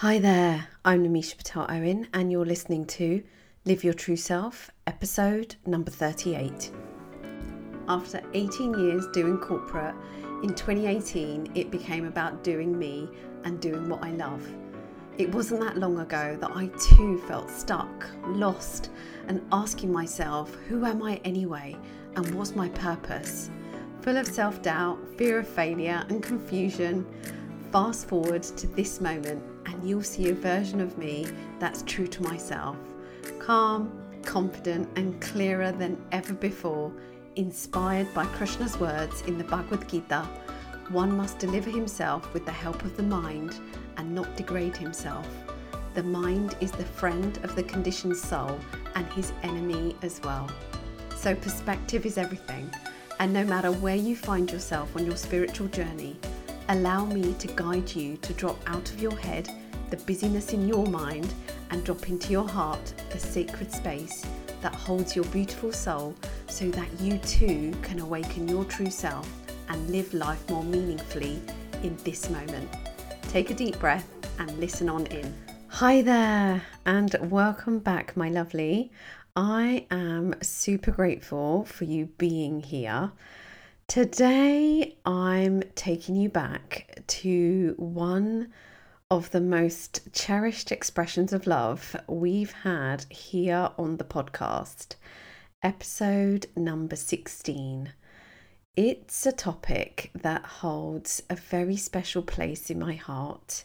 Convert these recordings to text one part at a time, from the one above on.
Hi there, I'm Namisha Patel Owen, and you're listening to Live Your True Self, episode number 38. After 18 years doing corporate, in 2018 it became about doing me and doing what I love. It wasn't that long ago that I too felt stuck, lost, and asking myself, who am I anyway, and what's my purpose? Full of self doubt, fear of failure, and confusion. Fast forward to this moment, and you'll see a version of me that's true to myself calm, confident, and clearer than ever before, inspired by Krishna's words in the Bhagavad Gita one must deliver himself with the help of the mind and not degrade himself. The mind is the friend of the conditioned soul and his enemy as well. So, perspective is everything. And no matter where you find yourself on your spiritual journey, allow me to guide you to drop out of your head the busyness in your mind and drop into your heart the sacred space that holds your beautiful soul so that you too can awaken your true self and live life more meaningfully in this moment. Take a deep breath and listen on in. Hi there, and welcome back, my lovely. I am super grateful for you being here. Today, I'm taking you back to one of the most cherished expressions of love we've had here on the podcast, episode number 16. It's a topic that holds a very special place in my heart.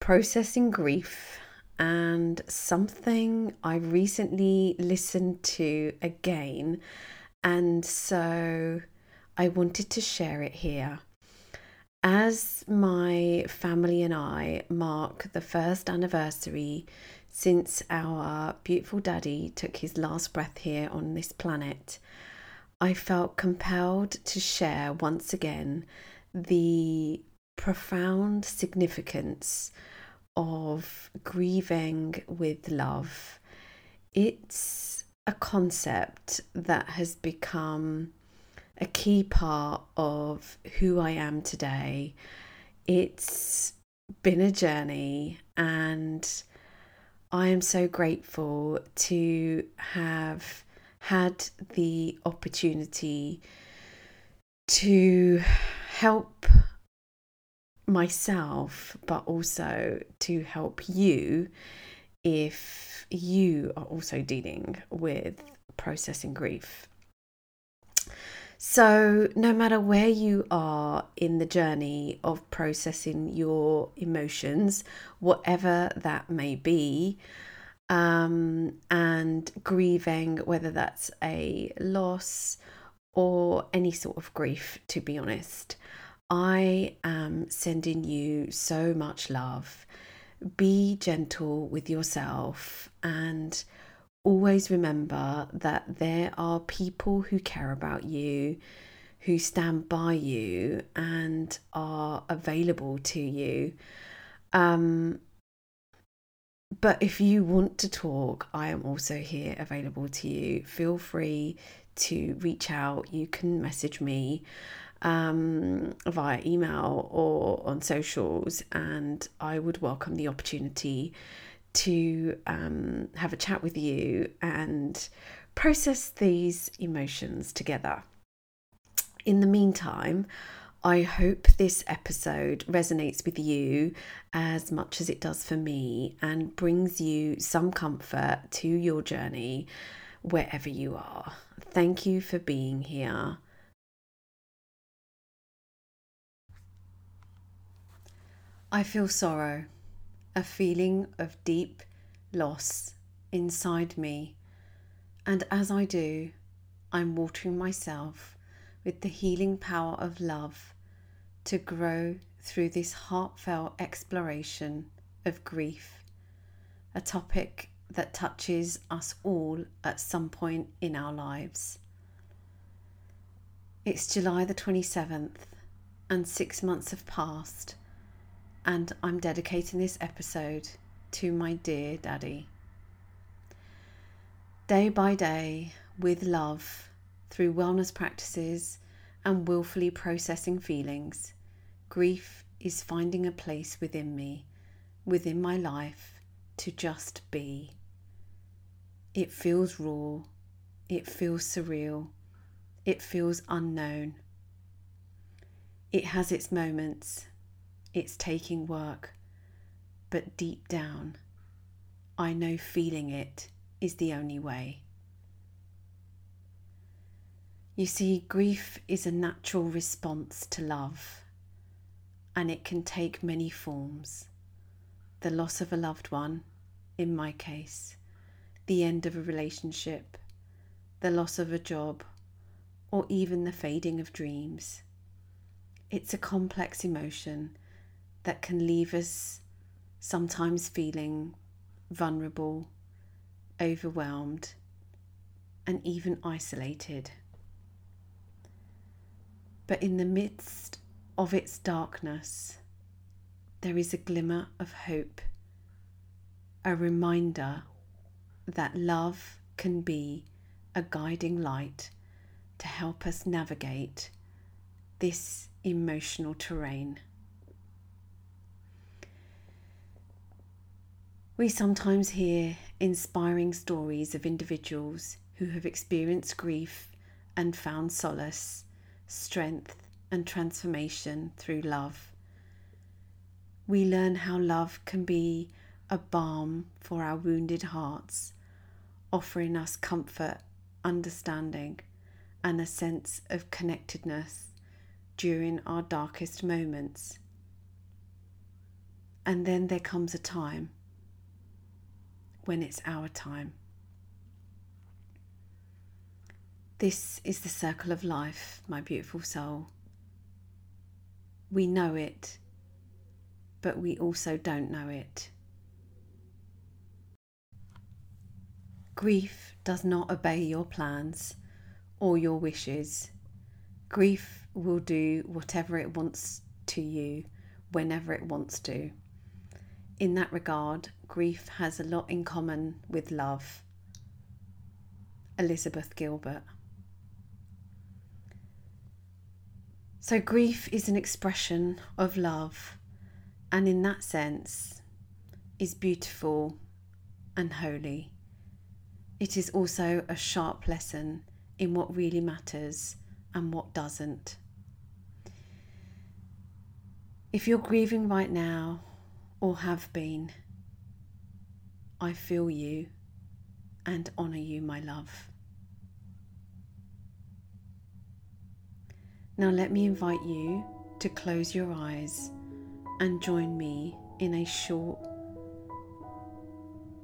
Processing grief and something I recently listened to again, and so I wanted to share it here. As my family and I mark the first anniversary since our beautiful daddy took his last breath here on this planet, I felt compelled to share once again the profound significance of grieving with love. It's a concept that has become a key part of who I am today. It's been a journey, and I am so grateful to have had the opportunity to help myself, but also to help you if you are also dealing with processing grief. So, no matter where you are in the journey of processing your emotions, whatever that may be, um, and grieving, whether that's a loss or any sort of grief, to be honest. I am sending you so much love. Be gentle with yourself and always remember that there are people who care about you, who stand by you and are available to you. Um, but if you want to talk, I am also here available to you. Feel free to reach out. You can message me um, via email or on socials, and I would welcome the opportunity to um, have a chat with you and process these emotions together. In the meantime, I hope this episode resonates with you as much as it does for me and brings you some comfort to your journey wherever you are. Thank you for being here. I feel sorrow, a feeling of deep loss inside me, and as I do, I'm watering myself with the healing power of love to grow through this heartfelt exploration of grief, a topic that touches us all at some point in our lives. It's July the 27th, and six months have passed, and I'm dedicating this episode to my dear daddy. Day by day, with love, through wellness practices and willfully processing feelings, grief is finding a place within me within my life to just be. It feels raw, it feels surreal, it feels unknown. It has its moments, it's taking work, but deep down, I know feeling it is the only way. You see, grief is a natural response to love, and it can take many forms. The loss of a loved one, in my case, the end of a relationship, the loss of a job, or even the fading of dreams. It's a complex emotion that can leave us sometimes feeling vulnerable, overwhelmed, and even isolated. But in the midst of its darkness, there is a glimmer of hope, a reminder that love can be a guiding light to help us navigate this emotional terrain. We sometimes hear inspiring stories of individuals who have experienced grief and found solace strength, and transformation through love. We learn how love can be a balm for our wounded hearts, offering us comfort, understanding, and a sense of connectedness during our darkest moments. And then there comes a time when it's our time. This is the circle of life, my beautiful soul. We know it, but we also don't know it. Grief does not obey your plans or your wishes. Grief will do whatever it wants to you whenever it wants to. In that regard, grief has a lot in common with love. Elizabeth Gilbert. So, grief is an expression of love, and in that sense, is beautiful and holy. It is also a sharp lesson in what really matters and what doesn't. If you're grieving right now or have been, I feel you and honour you, my love. Now, let me invite you to close your eyes and join me in a short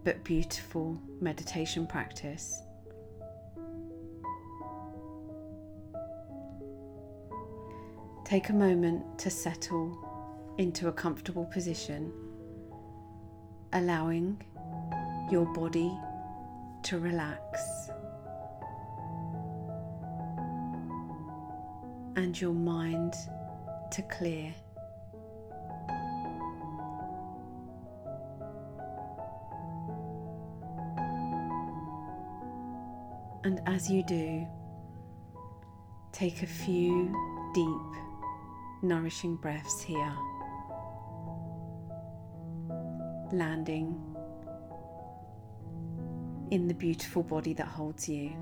but beautiful meditation practice. Take a moment to settle into a comfortable position, allowing your body to relax. and your mind to clear. And as you do, take a few deep, nourishing breaths here, landing in the beautiful body that holds you.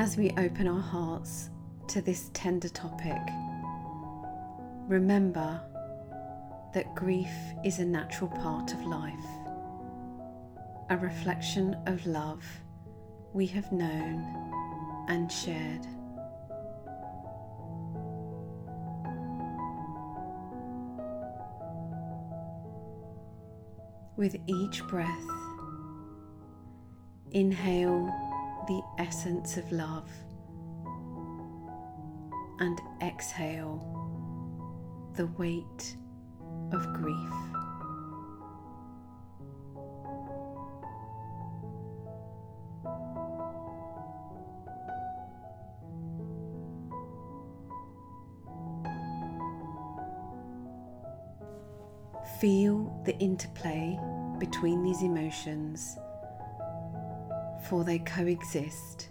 as we open our hearts to this tender topic, remember that grief is a natural part of life, a reflection of love we have known and shared. With each breath, inhale the essence of love and exhale the weight of grief. Feel the interplay between these emotions for they coexist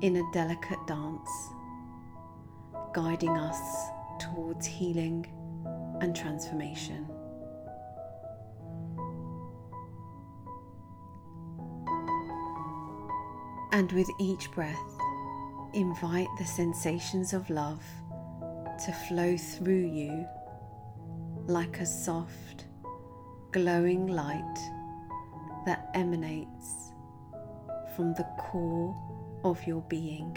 in a delicate dance, guiding us towards healing and transformation. And with each breath, invite the sensations of love to flow through you like a soft, glowing light that emanates from the core of your being.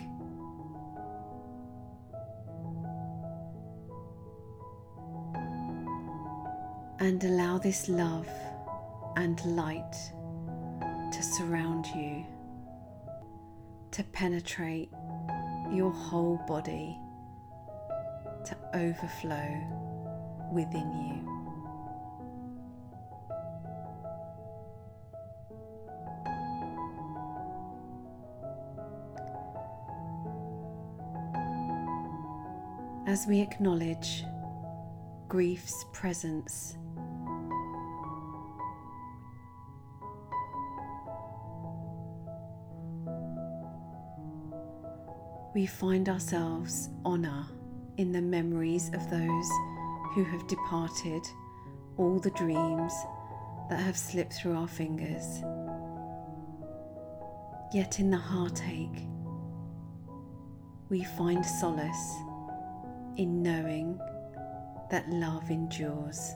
And allow this love and light to surround you, to penetrate your whole body, to overflow within you. as we acknowledge grief's presence. We find ourselves honour in the memories of those who have departed, all the dreams that have slipped through our fingers. Yet in the heartache, we find solace in knowing that love endures.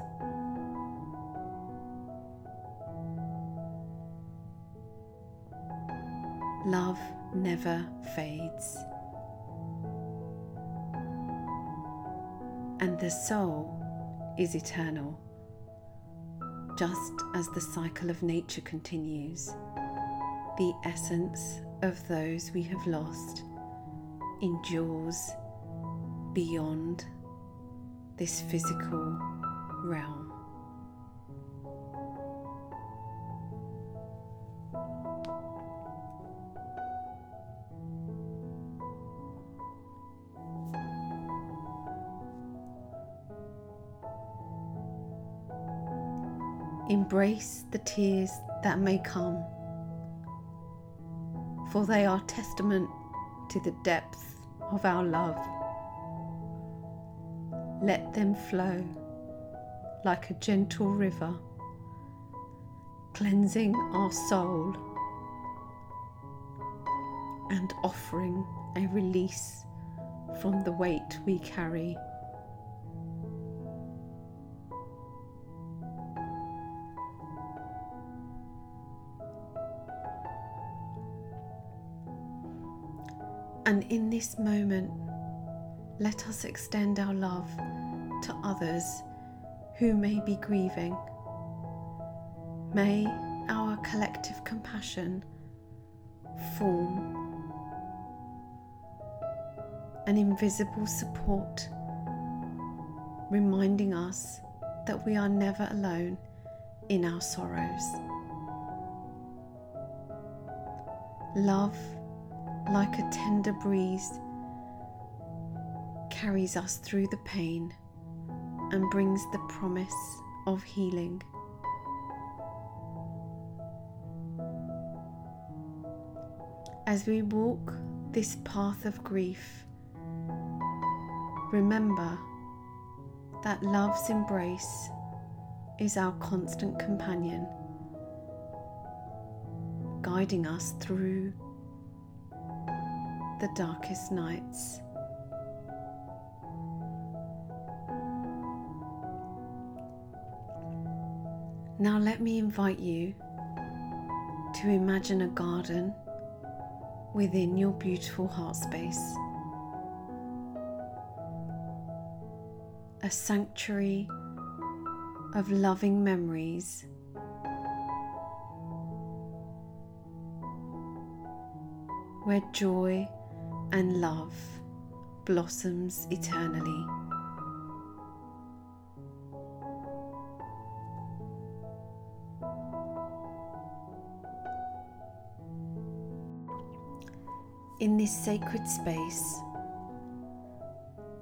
Love never fades. The soul is eternal, just as the cycle of nature continues. The essence of those we have lost endures beyond this physical realm. Embrace the tears that may come, for they are testament to the depth of our love. Let them flow like a gentle river, cleansing our soul and offering a release from the weight we carry. And in this moment, let us extend our love to others who may be grieving. May our collective compassion form an invisible support, reminding us that we are never alone in our sorrows. Love, like a tender breeze, carries us through the pain and brings the promise of healing. As we walk this path of grief, remember that love's embrace is our constant companion, guiding us through the darkest nights. Now, let me invite you to imagine a garden within your beautiful heart space, a sanctuary of loving memories. Where joy and love blossoms eternally. in this sacred space,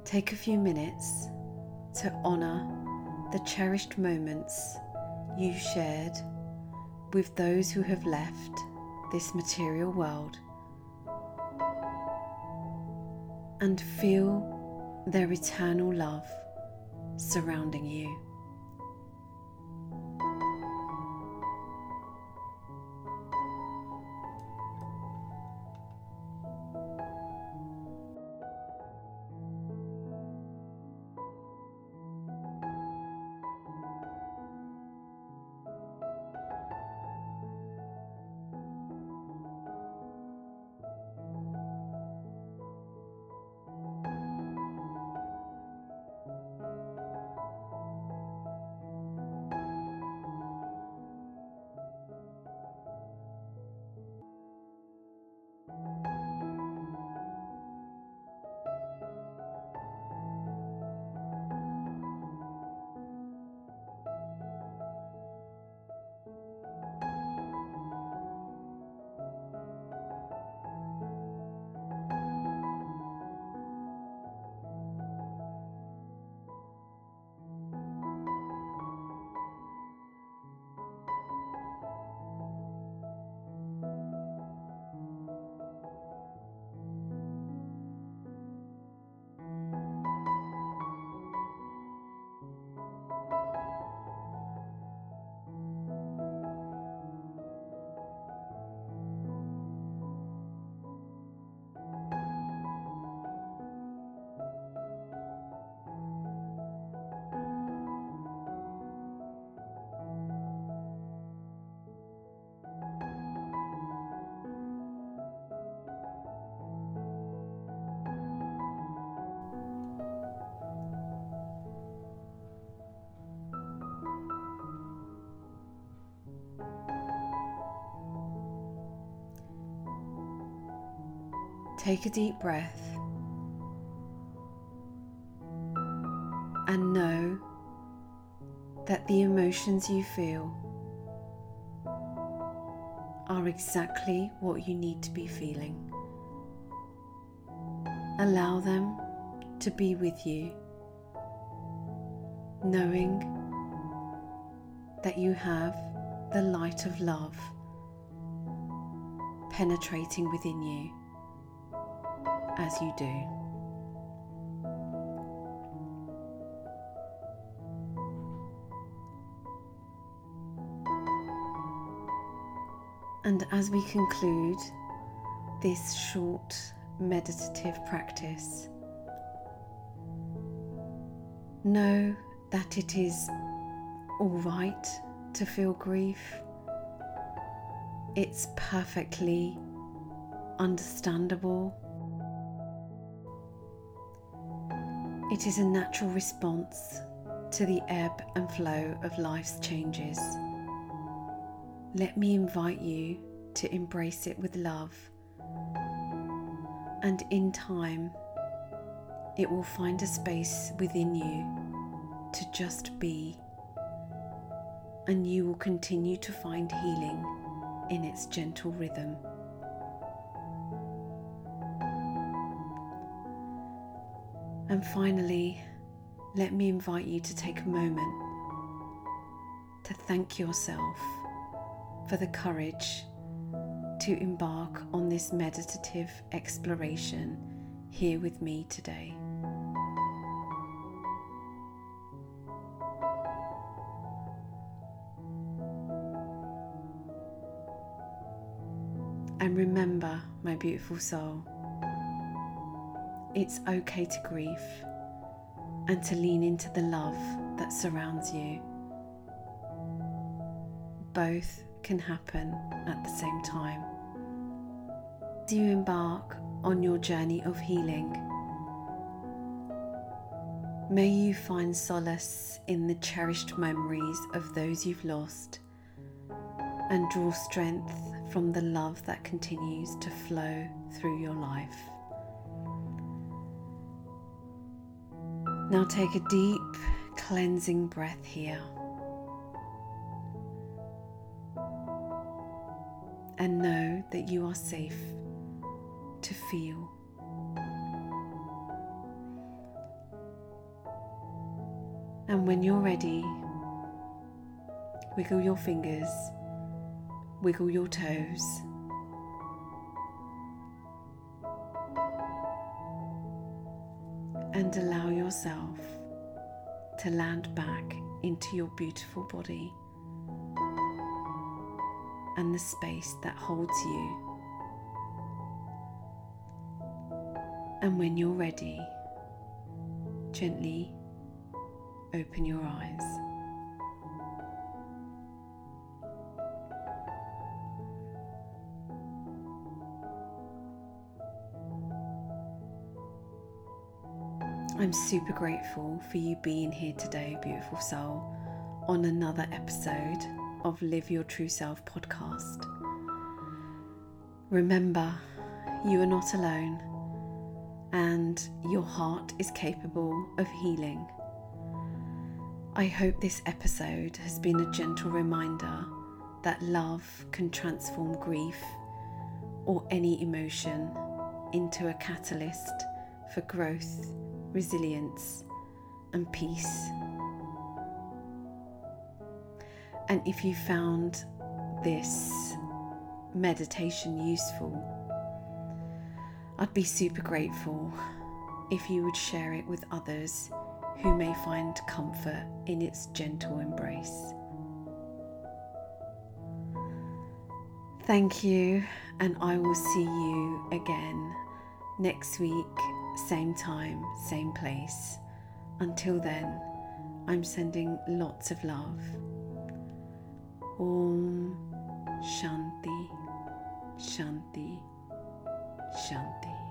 take a few minutes to honour the cherished moments you shared with those who have left this material world and feel their eternal love surrounding you. Take a deep breath and know that the emotions you feel are exactly what you need to be feeling. Allow them to be with you, knowing that you have the light of love penetrating within you as you do. And as we conclude this short meditative practice, know that it is all right to feel grief. It's perfectly understandable It is a natural response to the ebb and flow of life's changes. Let me invite you to embrace it with love, and in time, it will find a space within you to just be, and you will continue to find healing in its gentle rhythm. And finally, let me invite you to take a moment to thank yourself for the courage to embark on this meditative exploration here with me today. And remember, my beautiful soul it's okay to grieve and to lean into the love that surrounds you. Both can happen at the same time. Do you embark on your journey of healing? May you find solace in the cherished memories of those you've lost and draw strength from the love that continues to flow through your life. Now take a deep cleansing breath here. And know that you are safe to feel. And when you're ready, wiggle your fingers, wiggle your toes. And yourself to land back into your beautiful body and the space that holds you. And when you're ready, gently open your eyes. I'm super grateful for you being here today, beautiful soul, on another episode of Live Your True Self podcast. Remember, you are not alone, and your heart is capable of healing. I hope this episode has been a gentle reminder that love can transform grief or any emotion into a catalyst for growth resilience, and peace. And if you found this meditation useful, I'd be super grateful if you would share it with others who may find comfort in its gentle embrace. Thank you, and I will see you again next week same time, same place. Until then, I'm sending lots of love. Om Shanti, Shanti, Shanti.